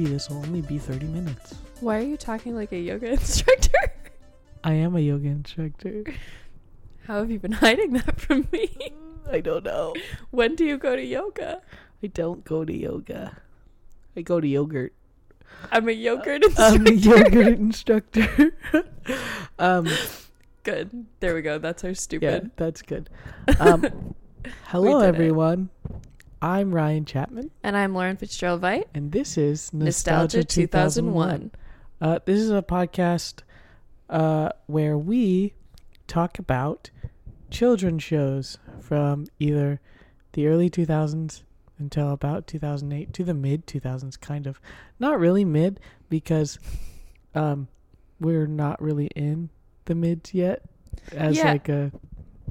maybe this will only be 30 minutes. Why are you talking like a yoga instructor? I am a yoga instructor. How have you been hiding that from me? I don't know. When do you go to yoga? I don't go to yoga. I go to yogurt. I'm a yogurt I'm a instructor. yogurt instructor. um, Good. There we go. That's our stupid. yeah, that's good. Um, hello, everyone. it. I'm Ryan Chapman, And I'm Lauren Fitzgerald Vite. and this is Nostalgia, Nostalgia 2001. 2001. Uh, this is a podcast uh, where we talk about children's shows from either the early 2000s until about 2008 to the mid 2000s, kind of. Not really mid because um, we're not really in the mids yet as Yeah. like a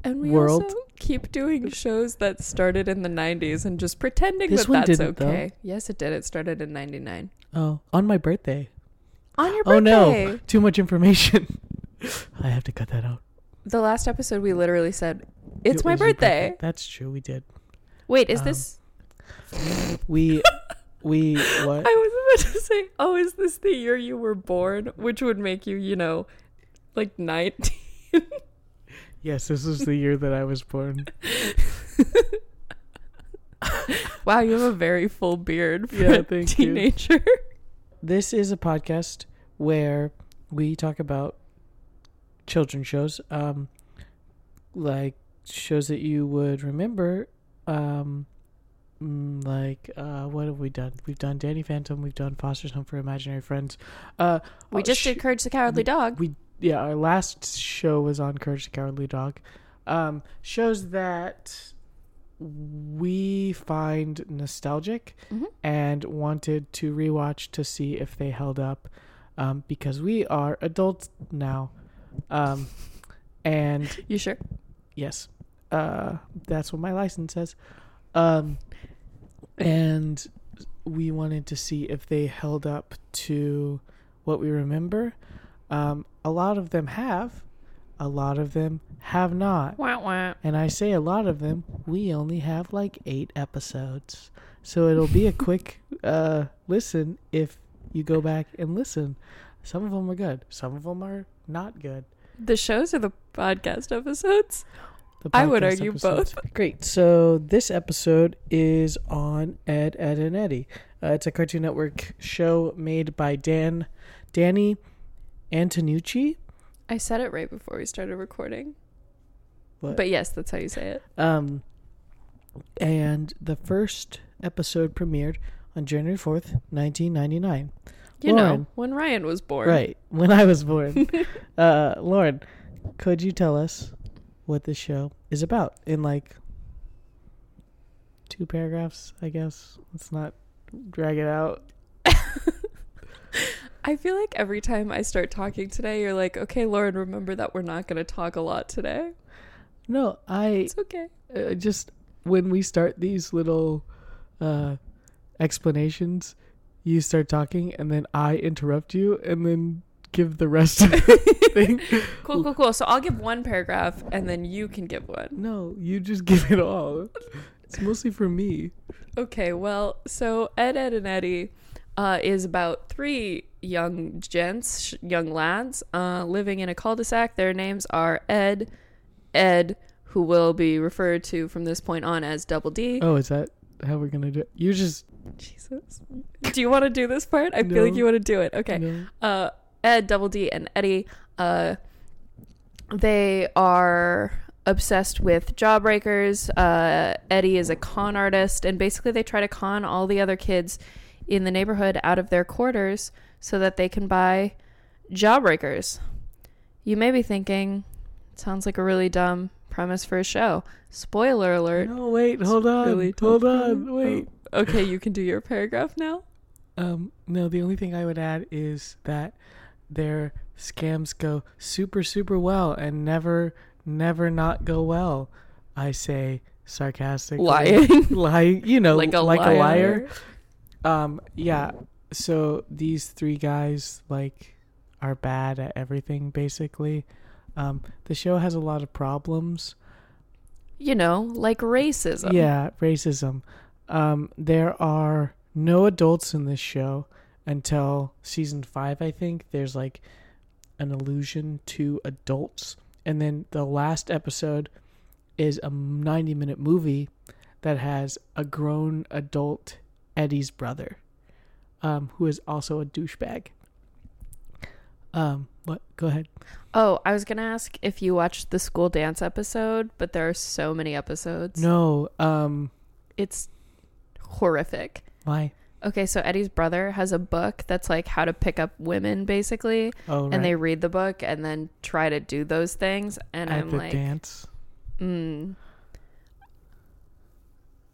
And we World. also keep doing shows that started in the 90s and just pretending This that that's didn't, though. okay. Yes, it did. It started in 99. oh on my birthday. On your birthday. Oh no, too much information. I have to cut that out. The last episode, we literally said, It's It my your birthday. That's true. We did. Wait, is Um, this. We we what? I was about to say, oh, is this the year you were born? Which would make you, you know, like 19. Yes, this is the year that I was born. wow, you have a very full beard for Yeah, a thank you. teenager. This is a podcast where we talk about children's shows, um, like shows that you would remember. Um, mm, like uh, what have we done? We've done Danny Phantom. We've done Foster's Home for Imaginary Friends. Uh, We uh, just sh- did Courage the Cowardly we- Dog. We yeah, our last show was on Courage the Cowardly Dog. Um, shows that we find nostalgic Mhm. and wanted to rewatch to see if they held up, um, because we are adults now, um, and You sure? yes, uh, that's what my license says, um, and we wanted to see if they held up to what we remember. Um, a lot of them have, a lot of them have not. Wah, wah. And I say a lot of them, we only have like eight episodes. So it'll be a quick uh, listen if you go back and listen. Some of them are good, some of them are not good. The shows or the podcast episodes? The I would podcast argue episodes. both. Great. So this episode is on Ed, Edd, and Eddy. Uh, it's a Cartoon Network show made by Dan, Danny Antonucci. I said it right before we started recording. What? But yes, that's how you say it. Um, and the first episode premiered on January fourth, nineteen ninety nine. You Lauren. know, when Ryan was born. Right when I was born. uh, Lauren, could you tell us what this show is about in like two paragraphs? I guess let's not drag it out. I feel like every time I start talking today, you're like, okay, Lauren, remember that we're not going to talk a lot today. No, I It's okay. uh, just when we start these little uh, explanations, you start talking, and then I interrupt you, and then give the rest of the thing. Cool, cool, cool. So I'll give one paragraph and then you can give one. No, you just give it all. It's mostly for me. Okay, well, so Ed, Edd, and Eddy uh, is about three young gents, young lads, uh, living in a cul-de-sac. Their names are Ed, Edd, who will be referred to from this point on as Double D. Oh, is that how we're gonna do it? You just Jesus. Do you want to do this part? I feel like you want to do it. Okay. no. uh, Ed, Double D, and Eddy, uh, they are obsessed with jawbreakers. Uh, Eddy is a con artist, and basically they try to con all the other kids in the neighborhood out of their quarters so that they can buy jawbreakers. You may be thinking, sounds like a really dumb premise for a show. Spoiler alert. No, wait, hold on, really hold on, wait. Okay, you can do your paragraph now. Um, no, the only thing I would add is that their scams go super, super well and never, never not go well. I say sarcastically, Lying. lying, you know, like a like liar. a liar. Um, yeah. So these three guys like are bad at everything basically. Um, the show has a lot of problems. You know, like racism. Yeah, racism. Um, there are no adults in this show. until season five, I think. There's like an allusion to adults. And then the last episode is a 90 minute movie that has a grown adult Eddy's brother, um, who is also a douchebag. Um, what? Go ahead. Oh, I was gonna ask if you watched the school dance episode, but there are so many episodes. No. Um, It's horrific. why? Okay, so Eddy's brother has a book that's like how to pick up women, basically, Oh, right. and they read the book and then try to do those things. And at I'm the like, dance. mm.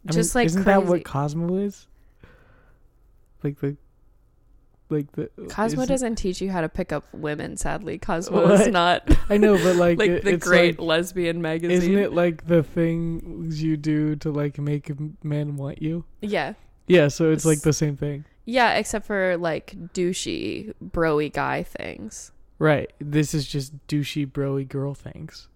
I just mean, like isn't crazy. that what Cosmo is? Like the, like the Cosmo doesn't teach you how to pick up women. Sadly, Cosmo is not I know, but like, like it- the it's great like- lesbian magazine. isn't it like the things you do to like make men want you? Yeah, Yeah, so it's like the same thing, yeah, except for like douchey, broy guy things. right? This is just douchey, broy girl things.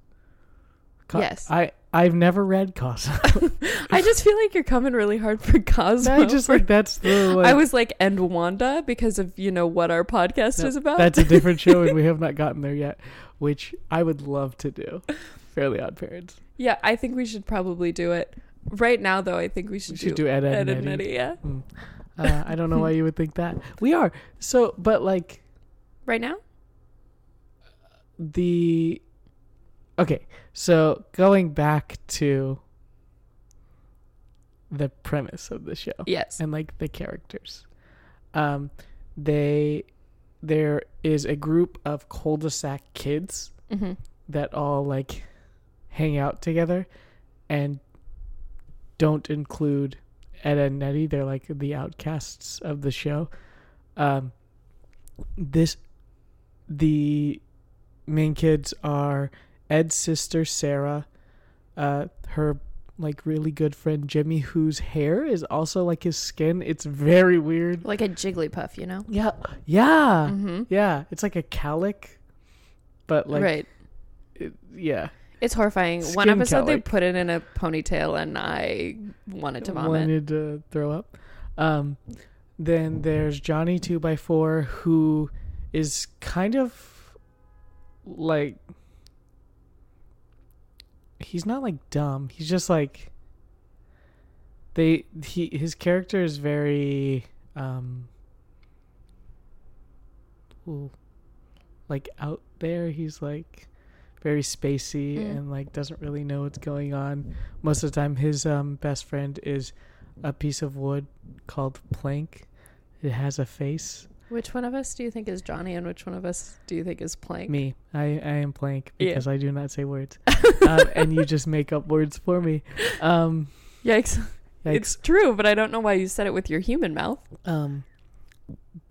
Co- Yes. I I've never read Cosmo. I just feel like you're coming really hard for Cosmo. I just like that's the like I was like, and Wanda because of you know what our podcast No, is about. that's a different show, and we have not gotten there yet, which I would love to do. Fairly Odd Parents. yeah, I think we should probably do it right now. Though I think we should, We should do, do Ed, Ed, Ed and Eddy. Eddy. Yeah, Mm. Uh, I don't know why you would think that. We are so, but like right now. the okay. So going back to the premise of the show Yes. and like the characters, um, they there is a group of cul-de-sac kids hmm that all like hang out together and don't include Ed and Nettie. They're like the outcasts of the show. Um, this the main kids are Ed's sister Sarah, uh, her like really good friend Jimmy, whose hair is also like his skin. It's very weird. Like a Jigglypuff, you know. Yeah, yeah, hmm yeah. It's like a calic, but like right. it- yeah. It's horrifying. One Skin episode they put it in a ponytail, and I wanted to vomit. wanted to throw up. Um, then there's Johnny Two by Four, who is kind of like he's not like dumb. He's just like they he his character is very um ooh, like out there. He's like very spacey Mm. and like doesn't really know what's going on. Most of the time his um best friend is a piece of wood called plank. It has a face. Which one of us do you think is Johnny, and which one of us do you think is Plank? Me. I, I am plank Yeah. because I do not say words. um, and you just make up words for me. Um Yikes! yikes. It's true, but I don't know why you said it with your human mouth. Um,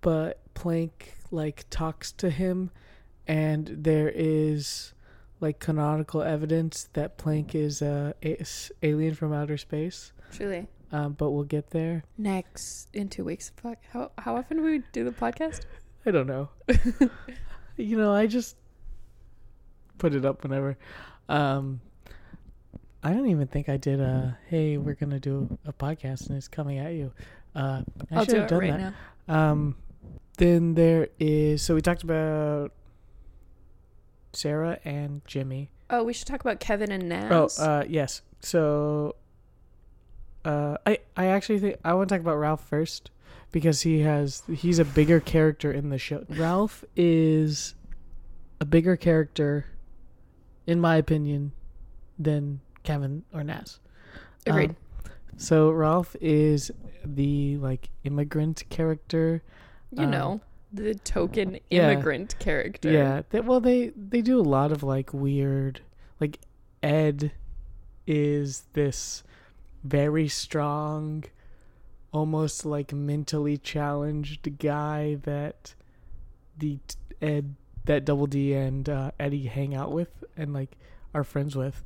but Plank like talks to him, and there is like canonical evidence that Plank is a alien from outer space. Truly. Um, but we'll get there. Next in two weeks. Fuck. How how often do we do the podcast? I don't know. you know, I just put it up whenever. Um, I don't even think I did a hey, we're gonna do a podcast and it's coming at you. Uh, I I'll should do have done right that. now. Um, then there is so we talked about Sarah and Jimmy. Oh, we should talk about Kevin and Oh, uh, yes. So, uh, I I actually think I want to talk about Rolf first because he has he's a bigger character in the show. Rolf is a bigger character, in my opinion, than Kevin or Nazz. Agreed. Um, so Rolf is the like immigrant character. you um, know, the token yeah. immigrant character. Yeah. They, well, they they do a lot of like weird, like Ed is this very strong, almost like mentally challenged guy that the Ed that Double D and uh, Eddy hang out with and like are friends with,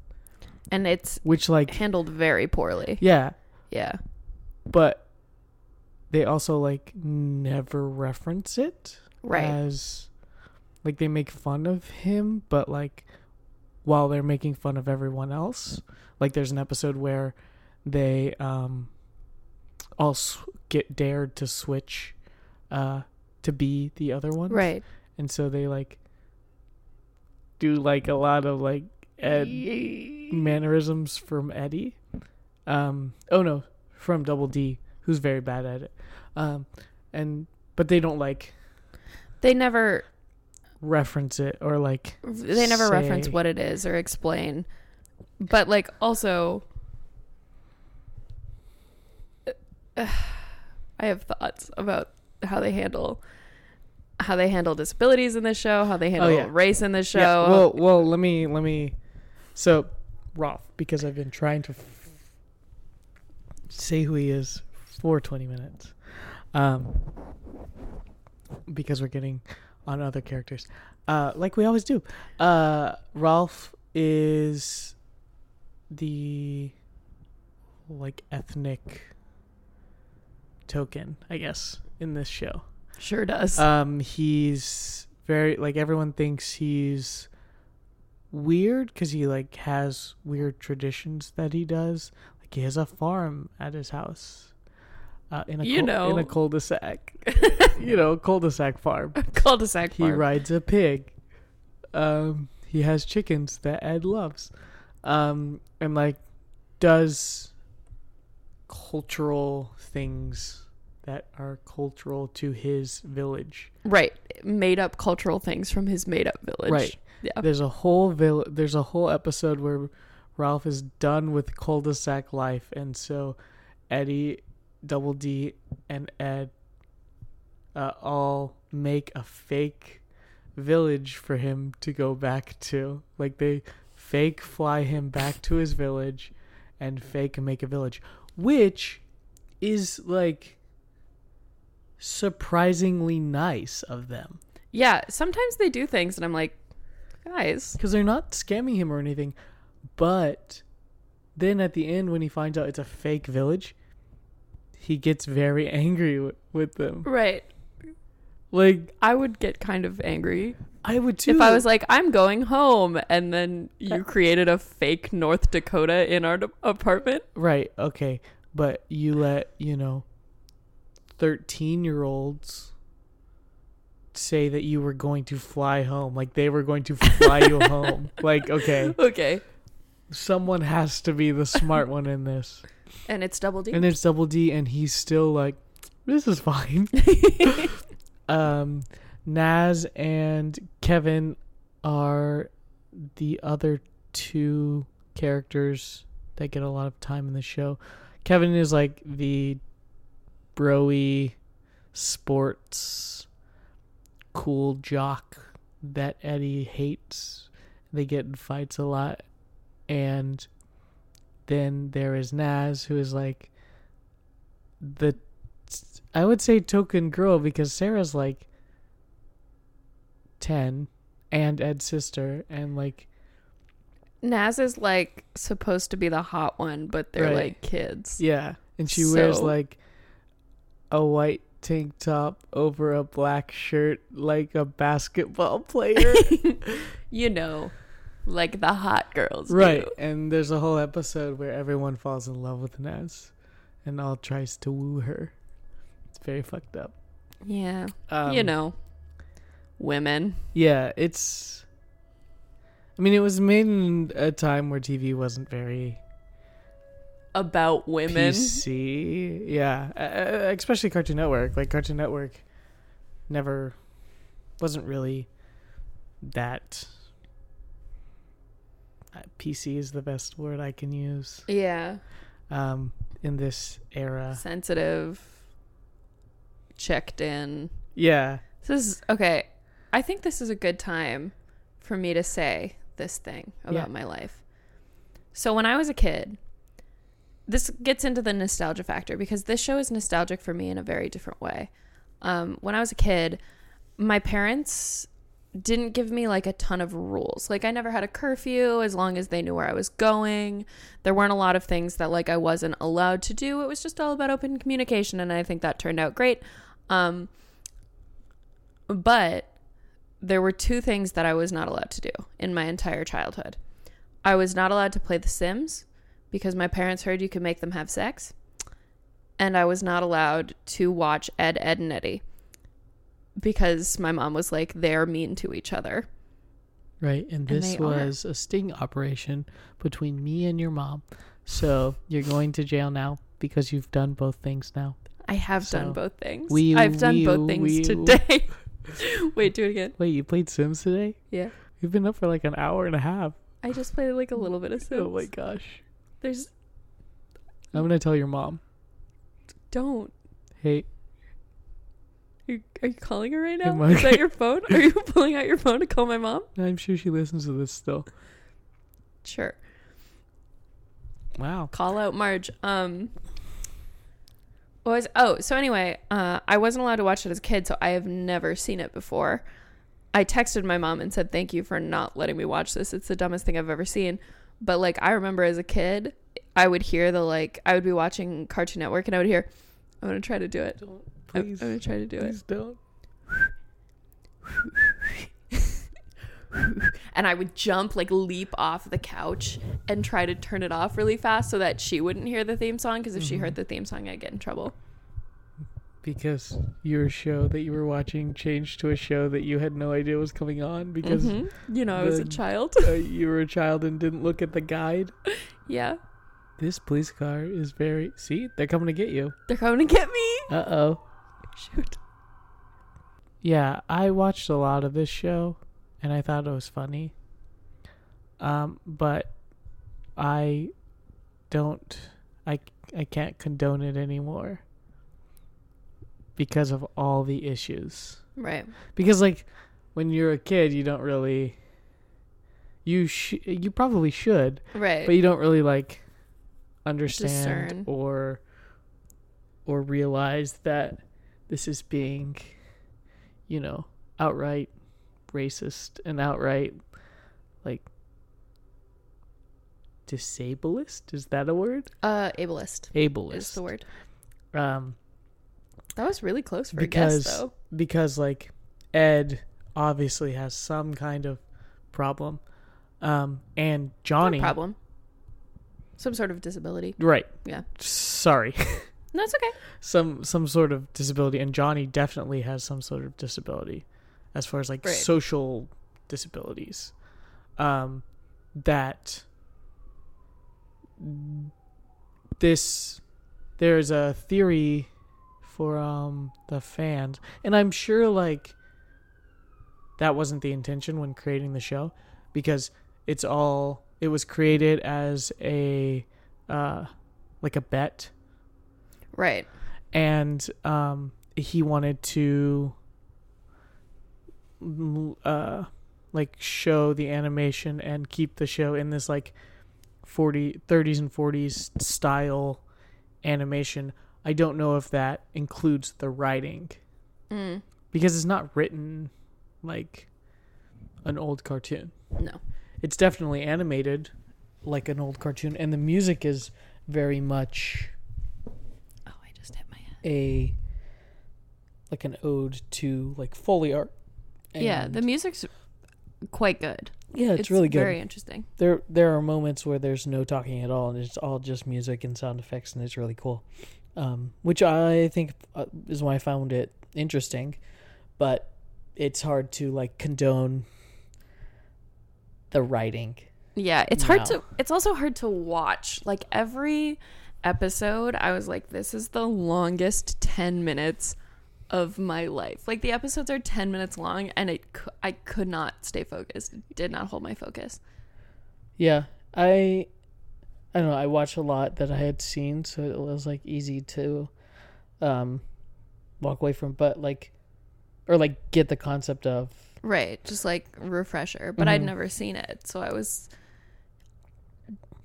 And it's which like handled very poorly. yeah, Yeah. but they also like never reference it Right. as like they make fun of him but like while they're making fun of everyone else like there's an episode where they um all s- get dared to switch uh, to be the other one. Right. And so they like do like a lot of like Ed mannerisms from Eddy. Um, oh no, from Double D, who's very bad at it. Um, and but they don't like They never reference it or like they never reference what it is or explain. But like also I have thoughts about how they handle how they handle disabilities in this show, how they handle Oh, yeah. race in this show. Yeah, well, well, let me let me. So, Rolf, because I've been trying to f- say who he is for twenty minutes, um, because we're getting on other characters, uh, like we always do. Uh, Rolf is the like ethnic token, I guess, in this show. sure does. Um, he's very like everyone thinks he's weird because he like has weird traditions that he does. Like he has a farm at his house, uh, in a You cul- in a cul-de-sac. you know, cul-de-sac farm. Cul-de-sac He farm. rides a pig. Um, he has chickens that Ed loves, um, and like does cultural things that are cultural to his village. Right. Made up cultural things from his made up village. Right. Yeah. There's a whole vill- There's a whole episode where Rolf is done with cul-de-sac life, and so Eddy, Double D, and Ed uh, all make a fake village for him to go back to. Like they fake fly him back to his village, and fake make a village, which is like surprisingly nice of them. Yeah. Sometimes they do things and I'm like, guys. because they're not scamming him or anything. But then at the end, when he finds out it's a fake village, he gets very angry w- with them. Right. Like I would get kind of angry I would too. if I was like, I'm going home, and then you created a fake North Dakota in our d- apartment. right, okay, but you let you know thirteen-year-olds say that you were going to fly home, like they were going to fly you home. Like, okay, Okay. someone has to be the smart one in this, And it's double D. and it's Double D, and he's still like, this is fine. um Nazz and Kevin are the other two characters that get a lot of time in the show. Kevin is like the broy sports cool jock that Eddy hates. They get in fights a lot. And then there is Nazz who is like the I would say token girl because Sarah's like 10 and Ed's sister and like Nazz is like supposed to be the hot one, but they're Right. like kids. yeah and she wears like a white tank top over a black shirt like a basketball player You know, like the hot girls. do. right and there's a whole episode where everyone falls in love with Nazz and all tries to woo her it's very fucked up Yeah. um, you know, women. Yeah, it's. I mean, it was made in a time where TV wasn't very About women. PC. Yeah, uh, especially Cartoon Network. Like Cartoon Network, never wasn't really that. uh, PC is the best word I can use. Yeah. Um, in this era. Sensitive. Checked in. Yeah. This is okay. I think this is a good time for me to say this thing about Yeah. my life. So when I was a kid, this gets into the nostalgia factor because this show is nostalgic for me in a very different way. Um, when I was a kid, my parents didn't give me like a ton of rules. Like I never had a curfew as long as they knew where I was going. There weren't a lot of things that like I wasn't allowed to do. It was just all about open communication and I think that turned out great. Um but there were two things that I was not allowed to do in my entire childhood. I was not allowed to play The Sims because my parents heard you could make them have sex. And I was not allowed to watch Ed, Edd, and Eddy. because my mom was like they're mean to each other. Right, and And this they are. was a sting operation between me and your mom. So you're going to jail now because you've done both things now. I have So, done both things. we- I've done we- both things we- today. Wait, do it again. Wait, you played Sims today? Yeah. You've been up for like an hour and a half. I just played like a little bit of Sims. Oh my gosh. There's I'm gonna tell your mom. don't. Hey, Are you, are you calling her right now? Am I- Is that your phone? Are you pulling out your phone to call my mom? I'm sure she listens to this still. Sure. Wow. Call out Marge. Um was oh, so anyway, uh I wasn't allowed to watch it as a kid, so I have never seen it before. I texted my mom and said, Thank you for not letting me watch this. It's the dumbest thing I've ever seen. But like I remember as a kid, I would hear the like I would be watching Cartoon Network and I would hear I'm gonna try to do it. Don't I'm, please. I'm gonna try to do it. please don't. and I would jump, like leap off the couch and try to turn it off really fast so that she wouldn't hear the theme song. Because if she Mhm. heard the theme song, I'd get in trouble. Because your show that you were watching changed to a show that you had no idea was coming on because Mhm. you know, I was a child. uh, you were a child and didn't look at the guide. yeah, This police car is very. See, they're coming to get you. they're coming to get me. Uh oh. Shoot. Yeah, I watched a lot of this show and I thought it was funny. Um, but I don't I I can't condone it anymore because of all the issues. Right. Because like when you're a kid, you don't really you sh- you probably should, Right. but you don't really like understand Discern. or or realize that this is being you know outright racist and outright like disablest is that a word uh, ableist ableist is the word. um That was really close for Because- a guess, though. because like ed obviously has some kind of problem um and johnny No problem. Some sort of disability. right Yeah. sorry No, it's okay. some some sort of disability and Johnny definitely has some sort of disability as far as like Right. social disabilities um that this there's a theory for um the fans and I'm sure like that wasn't the intention when creating the show because it's all it was created as a uh like a bet Right. and um, he wanted to uh, like show the animation and keep the show in this like 40 30s and 40s style animation i don't know if that includes the writing Mm. because it's not written like an old cartoon No. it's definitely animated like an old cartoon and the music is very much Oh, I just hit my head. a like an ode to like Foley art. Yeah, the music's quite good. yeah, it's, really good. Very interesting. there there are moments where there's no talking at all, and it's all just music and sound effects, and it's really cool. Um, which I think uh, is why I found it interesting, but it's hard to like condone the writing. Yeah, it's hard to it's also hard to watch. Like every episode, I was like this is the longest 10 minutes of my life. Like the episodes are 10 minutes long and it I could not stay focused. It did not hold my focus. Yeah, I I don't know. I watched a lot that I had seen, so it was like easy to um walk away from, but like or like get the concept of Right, just like refresher, but I'd Mhm. never seen it. So I was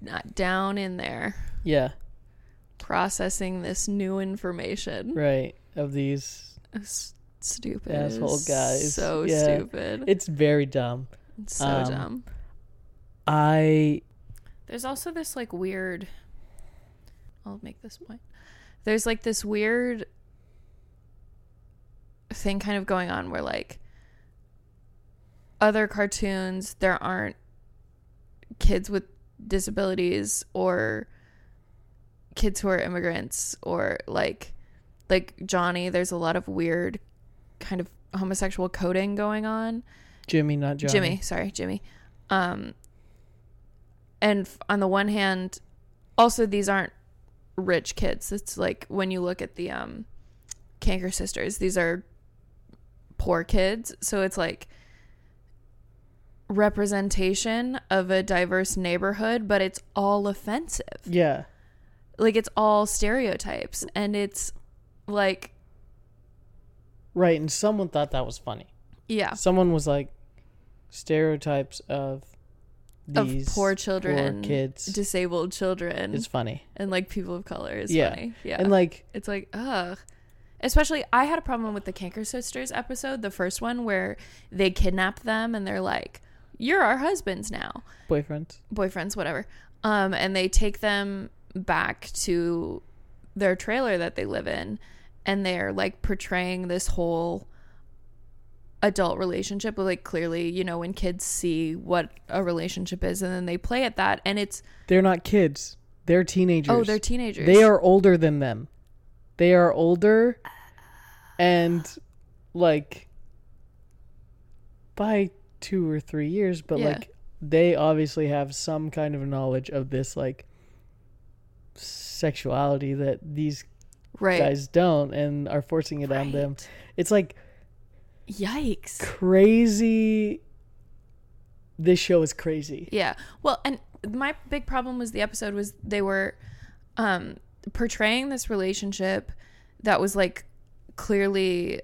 not down in there yeah, processing this new information. right of these. It's stupid. Asshole guys. So Yeah. stupid. It's very dumb. It's so um, dumb. I There's also this like weird I'll make this point. There's like this weird thing kind of going on where like other cartoons there aren't kids with disabilities or kids who are immigrants or like like Johnny there's a lot of weird kind of homosexual coding going on. Jimmy, not Johnny. Jimmy, sorry, Jimmy. Um, and f- on the one hand, also these aren't rich kids. It's like when you look at the um, Kanker sisters, these are poor kids. So it's like representation of a diverse neighborhood, but it's all offensive. Yeah. Like it's all stereotypes, and it's like Right, and someone thought that was funny. yeah, Someone was like, stereotypes of of these poor children, kids disabled children, It's funny. and like people of color is Yeah. funny. Yeah, And like, it's like ugh. Especially, I had a problem with the Kanker Sisters episode, the first one where they kidnap them and they're like, "You're our husbands now." boyfriends. boyfriends, whatever. Um, and they take them back to their trailer that they live in, and they're like portraying this whole adult relationship. But like clearly, you know, when kids see what a relationship is, and then they play at that, and it's They're not kids. They're teenagers. oh, they're teenagers. They are older than them. They are older and like by two or three years, but Yeah. like they obviously have some kind of knowledge of this like sexuality that these right. guys don't and are forcing it on them. It's like Yikes. crazy this show is crazy. Yeah. Well, and my big problem was the episode was they were um portraying this relationship that was like clearly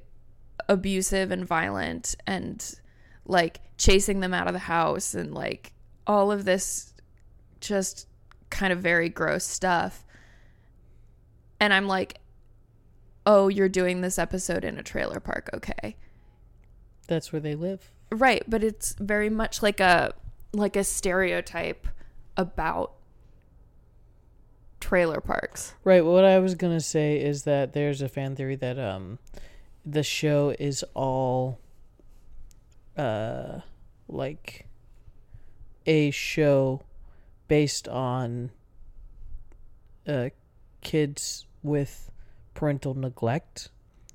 abusive and violent and like chasing them out of the house and like all of this just kind of very gross stuff. And I'm like, "Oh, you're doing this episode in a trailer park, okay?" That's where they live. Right, but it's very much like a like a stereotype about trailer parks. Right. What I was gonna say is that there's a fan theory that um, the show is all, uh, like, a show based on, uh, kids with parental neglect,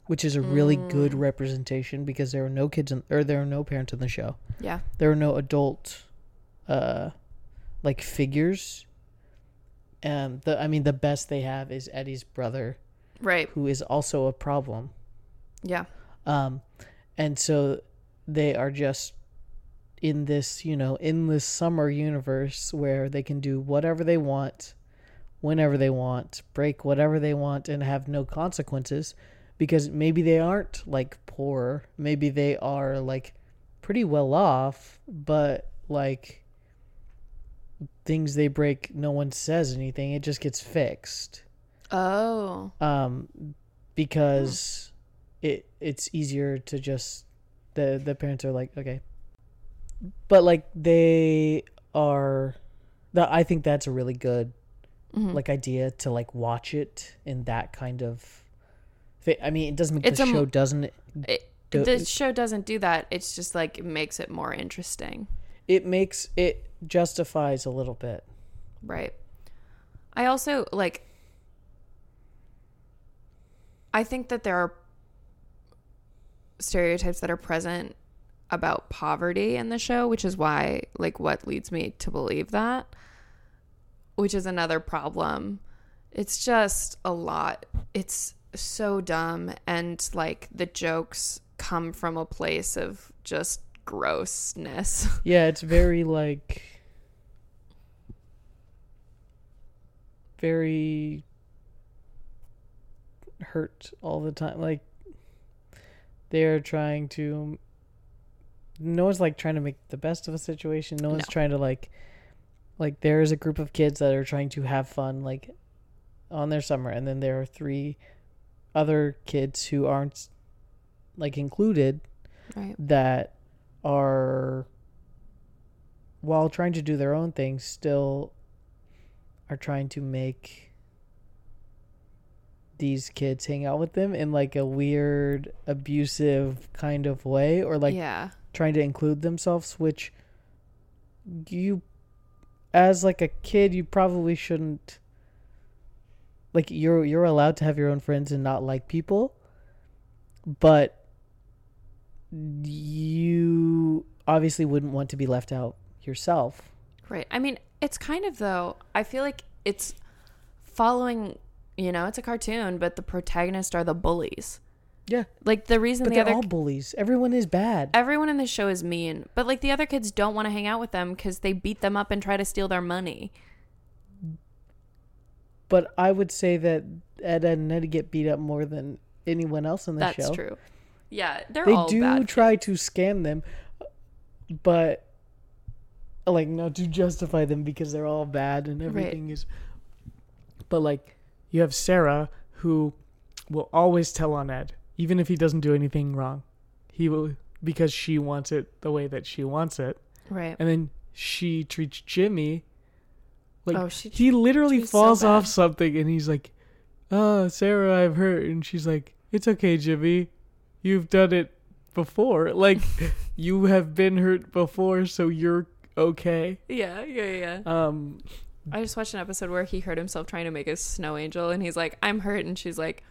which is a really good representation because there are no kids in, or there are no parents in the show. Yeah. There are no adult, uh, like figures. And the I mean the best they have is Eddy's brother, Right. who is also a problem. Yeah. Um, and so they are just in this, you know, in this summer universe where they can do whatever they want, whenever they want, break whatever they want, and have no consequences because maybe they aren't like poor. Maybe they are like pretty well off, but like things they break, no one says anything. It just gets fixed Oh. um, because it it's easier to just the the parents are like okay, but like they are, that I think that's a really good Mhm. like idea to like watch it in that kind of. I mean, it doesn't. It's the a show doesn't. It, Do- the show doesn't do that. It's just like it makes it more interesting. It makes it justifies a little bit. Right. I also like I think that there are stereotypes that are present about poverty in the show, which is why like what leads me to believe that, which is another problem. It's just a lot. It's so dumb and like the jokes come from a place of just grossness. Yeah, it's very like very hurt all the time. Like they're trying to no one's like trying to make the best of a situation. No one's No. trying to like like there's a group of kids that are trying to have fun like on their summer and then there are three other kids who aren't like included right. that are while trying to do their own thing still are trying to make these kids hang out with them in like a weird abusive kind of way or like yeah. trying to include themselves which you as like a kid you probably shouldn't like you're you're allowed to have your own friends and not like people but you obviously wouldn't want to be left out yourself. Right. I mean, it's kind of though. I feel like it's following. You know, it's a cartoon, but the protagonists are the bullies. Yeah, Like the reason but the they're other all bullies. Everyone is bad. everyone in this show is mean, but like the other kids don't want to hang out with them because they beat them up and try to steal their money. But I would say that Ed, and Eddy get beat up more than anyone else in the show. That's show. true. Yeah, they're They all do bad. try to scam them, but like not to justify them because they're all bad and everything is. But like, you have Sarah who will always tell on Ed, even if he doesn't do anything wrong. He will because she wants it the way that she wants it, right. and then she treats Jimmy. Like Oh, she he literally treats so falls off something, and he's like, "Oh, Sarah, I've hurt," and she's like, "It's okay, Jimmy. You've done it before. Like, you have been hurt before, so you're okay." Yeah, yeah, yeah. Um, I just watched an episode where he hurt himself trying to make a snow angel, and he's like, "I'm hurt," and she's like,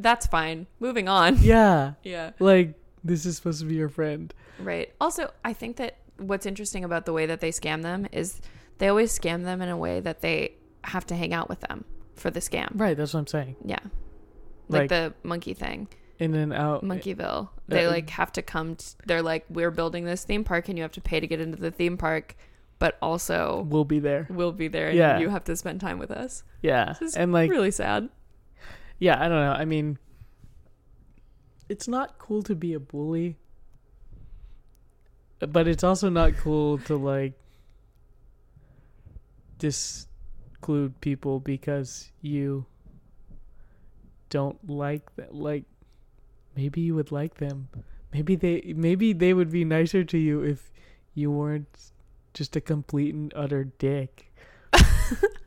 "That's fine. Moving on." yeah, Yeah. like this is supposed to be your friend. Right. Also, I think that what's interesting about the way that they scam them is they always scam them in a way that they have to hang out with them for the scam. Right, that's what I'm saying. Yeah. Like, Like- the monkey thing, In and out. Monkeyville. They uh, like have to come. T- they're like, we're building this theme park, and you have to pay to get into the theme park, but also We'll be there. we'll be there, and Yeah. you have to spend time with us. Yeah, and like, really sad. Yeah, I don't know. I mean, it's not cool to be a bully, but it's also not cool to like disclude people because you don't like that. Like, maybe you would like them. Maybe they, maybe they would be nicer to you if you weren't just a complete and utter dick.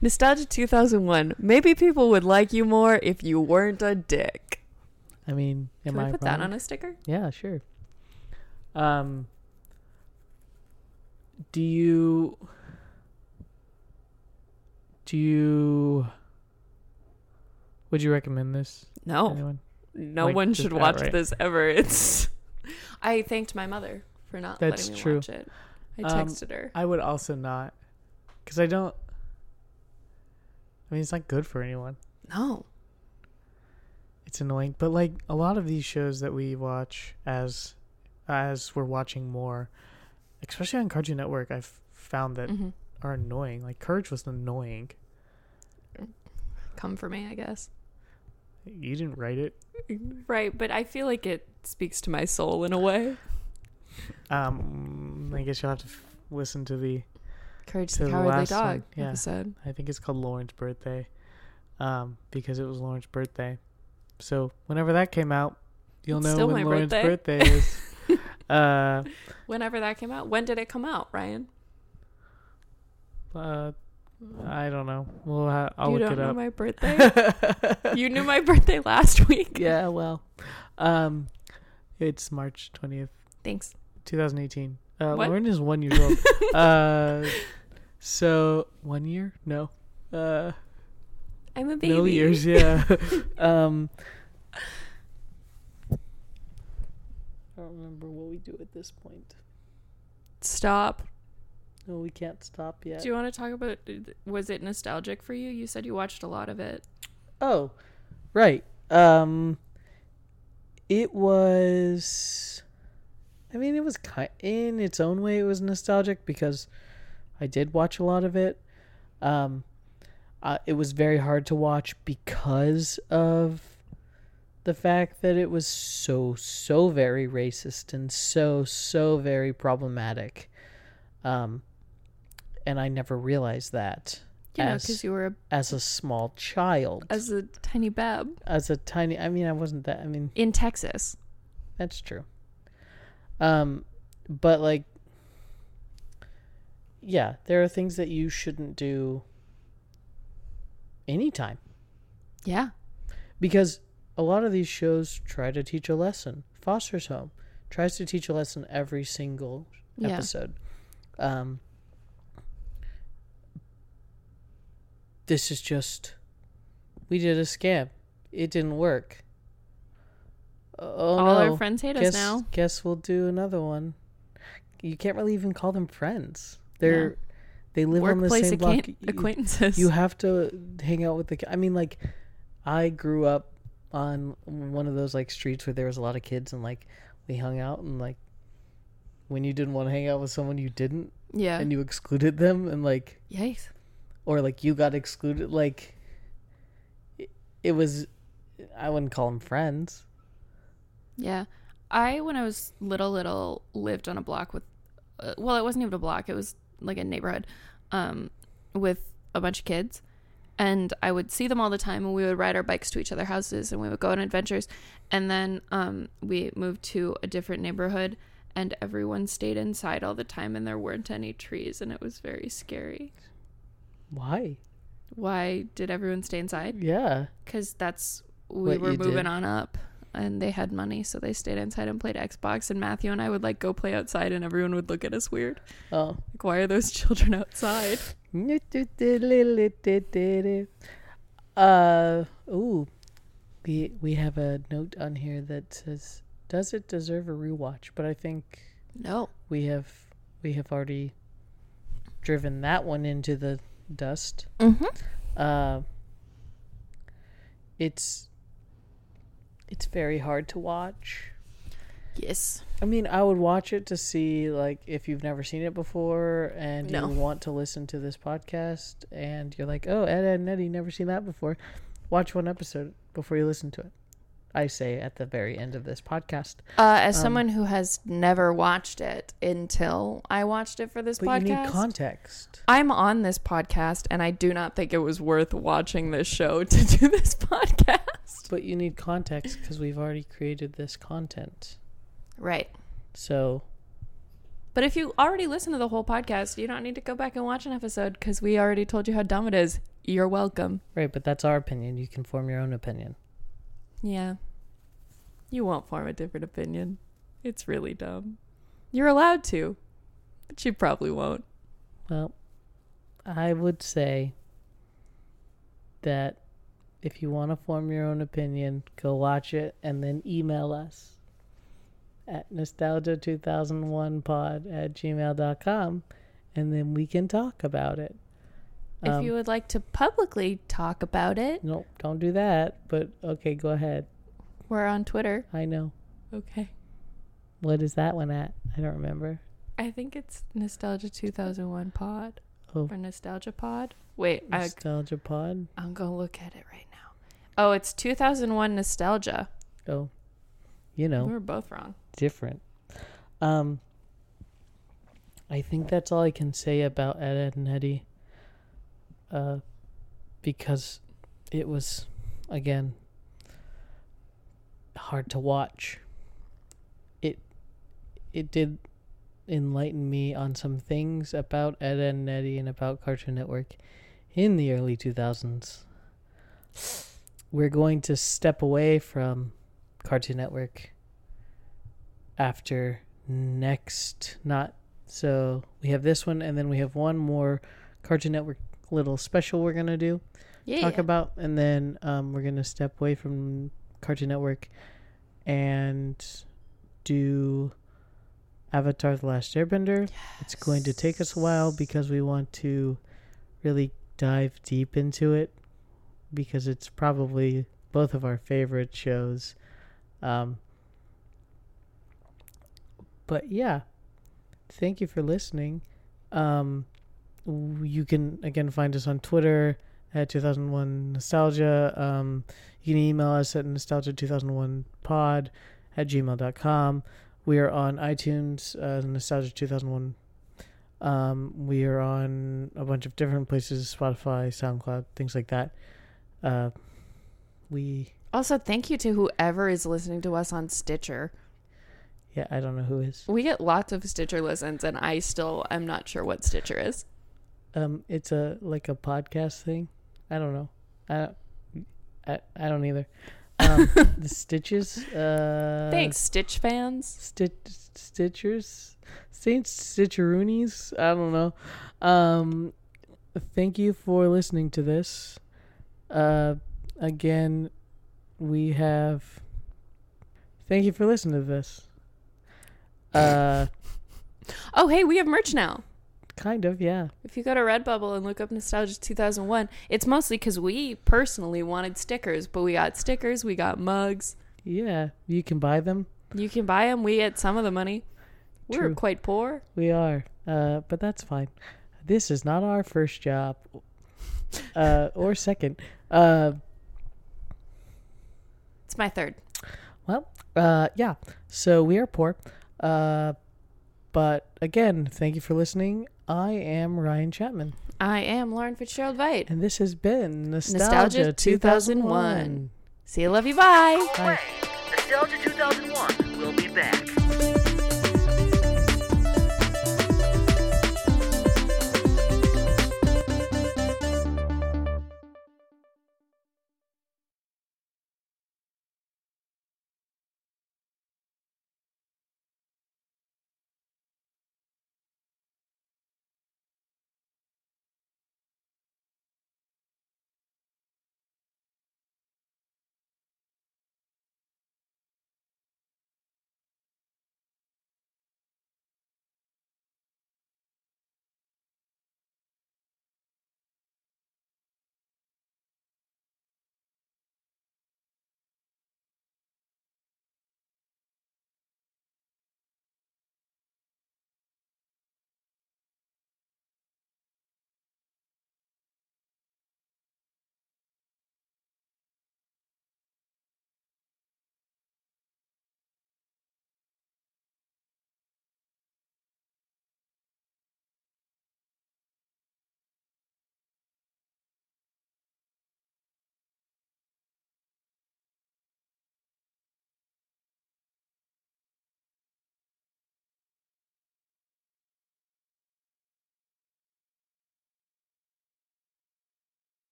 Nostalgia 2001. Maybe people would like you more if you weren't a dick. I mean, am Can I put that on a sticker? Yeah, sure. Um do you do you would you recommend this? No. Anyone? No Like, one should watch outright. this ever. It's. I thanked my mother for not That's letting me true. watch it. I Um, texted her. I would also not cuz I don't I mean, it's not good for anyone. No. It's annoying, but like a lot of these shows that we watch as as we're watching more, especially on Cartoon Network, I've found that hmm are annoying. Like Courage was annoying. Come for me, I guess. You didn't write it. Right, but I feel like it speaks to my soul in a way. Um, I guess you'll have to f- listen to the. Courage the the Cowardly Dog one, yeah. episode. I think it's called Lauren's birthday, um, because it was Lauren's birthday. So whenever that came out, you'll It's know when Lauren's birthday. birthday is. uh, Whenever that came out. When did it come out, Ryan? uh, I don't know. Well, ha- I'll you look don't it know up. my birthday? you knew my birthday last week. yeah, well, um, it's March twentieth, Thanks. two thousand eighteen. Uh, What? Lauren is one year old. uh, so one year? No. Uh, I'm a baby. no years. Yeah. um, I don't remember what we do at this point. Stop. No, we can't stop yet. Do you want to talk about was it nostalgic for you? You said you watched a lot of it. Oh, right. Um, it was. I mean, it was kind in its own way. It was nostalgic because I did watch a lot of it. Um, uh, it was very hard to watch because of the fact that it was so so very racist and so so very problematic. Um, and I never realized that You know, as because you were a, as a small child as a tiny bab as a tiny i mean i wasn't that i mean in Texas. that's true um but like yeah there are things that you shouldn't do anytime. Yeah. because a lot of these shows try to teach a lesson. Foster's home tries to teach a lesson every single Yeah. episode. Um this is just we did a scam. It didn't work Oh All no. our friends hate guess, us now. Guess we'll do another one. You can't really even call them friends. They're Yeah. they live on the same block. You- acquaintances. you have to hang out with the i mean like i grew up on one of those like streets where there was a lot of kids and like we hung out and like when you didn't want to hang out with someone you didn't yeah. and you excluded them and like Yikes. or like you got excluded like it, it was i wouldn't call them friends Yeah. I, when I was little, little, lived on a block with, uh, well, it wasn't even a block. It was like a neighborhood um, with a bunch of kids. And I would see them all the time, and we would ride our bikes to each other's houses, and we would go on adventures. And then um, we moved to a different neighborhood, and everyone stayed inside all the time, and there weren't any trees, and it was very scary. why Why did everyone stay inside? yeah because that's we What were moving did. on up and they had money so they stayed inside and played xbox and matthew and i would like go play outside and everyone would look at us weird oh like why are those children outside Uh, ooh, we we have a note on here that says, "Does it deserve a rewatch?" But I think no we have we have already driven that one into the dust. mm-hmm. Uh, it's it's very hard to watch. yes I mean, I would watch it to see like if you've never seen it before and No. you want to listen to this podcast and you're like, "Oh, Ed, Edd and Eddy never seen that before." Watch one episode before you listen to it. I say at the very end of this podcast. uh, as Um, someone who has never watched it until i watched it for this But podcast you need context. i'm on this podcast and i do not think it was worth watching this show to do this podcast But you need context because we've already created this content. right So But if you already listened to the whole podcast, you don't need to go back and watch an episode because we already told you how dumb it is. You're welcome. right, but that's our opinion. You can form your own opinion. Yeah. You won't form a different opinion. It's really dumb. You're allowed to, but you probably won't. Well, I would say that if you want to form your own opinion, go watch it and then email us at nostalgia2001pod at gmail.com and then we can talk about it. if Um, you would like to publicly talk about it, No, don't do that, but okay, go ahead. we're on Twitter. I know. Okay. What is that one at? I don't remember. I think it's Nostalgia 2001 Pod Oh, or Nostalgia Pod. Wait, I, Nostalgia Pod. I'm going to look at it right now. Oh, it's 2001 Nostalgia. Oh, you know. We were both wrong. different. Um, I think that's all I can say about Ed, Edd and Eddy. Uh, because it was, again, hard to watch. It it did enlighten me on some things about Ed, Edd and Eddy and about Cartoon Network in the early two thousands. We're going to step away from Cartoon Network after next not so we have this one and then we have one more cartoon network little special we're gonna do Yeah. talk about and then um, we're gonna step away from cartoon network and do avatar the last airbender. It's going to take us a while because we want to really dive deep into it because it's probably both of our favorite shows. Um, but yeah thank you for listening. Um you can again find us on twitter at 2001 nostalgia. Um you can email us at nostalgia 2001 pod at gmail.com we are on itunes uh, nostalgia 2001 um we are on a bunch of different places spotify soundcloud things like that uh we Also, thank you to whoever is listening to us on Stitcher. yeah i don't know who is We get lots of Stitcher listens, and I still am not sure what Stitcher is. Um, it's a like a podcast thing. I don't know. I don't. I, I don't either. Um, the stitches. Uh, Thanks, Stitch fans. Stitch Stitchers, Saint Stitcheroonies. I don't know. Um, thank you for listening to this. Uh, again, we have thank you for listening to this. Uh, Oh, hey, we have merch now. kind of, yeah. If you go to Redbubble and look up Nostalgia 2001, it's mostly because we personally wanted stickers, but we got stickers, we got mugs. Yeah, you can buy them. You can buy them. We get some of the money. We're quite poor. We are, uh, but that's fine. This is not our first job, uh, or second. Uh, It's my third. well, uh, yeah. So we are poor, uh, but again, thank you for listening. I am Ryan Chapman, I am Lauren Fitzgerald Veit. and this has been Nostalgia, Nostalgia 2001. 2001. See you, love you, bye. Bye. Nostalgia 2001.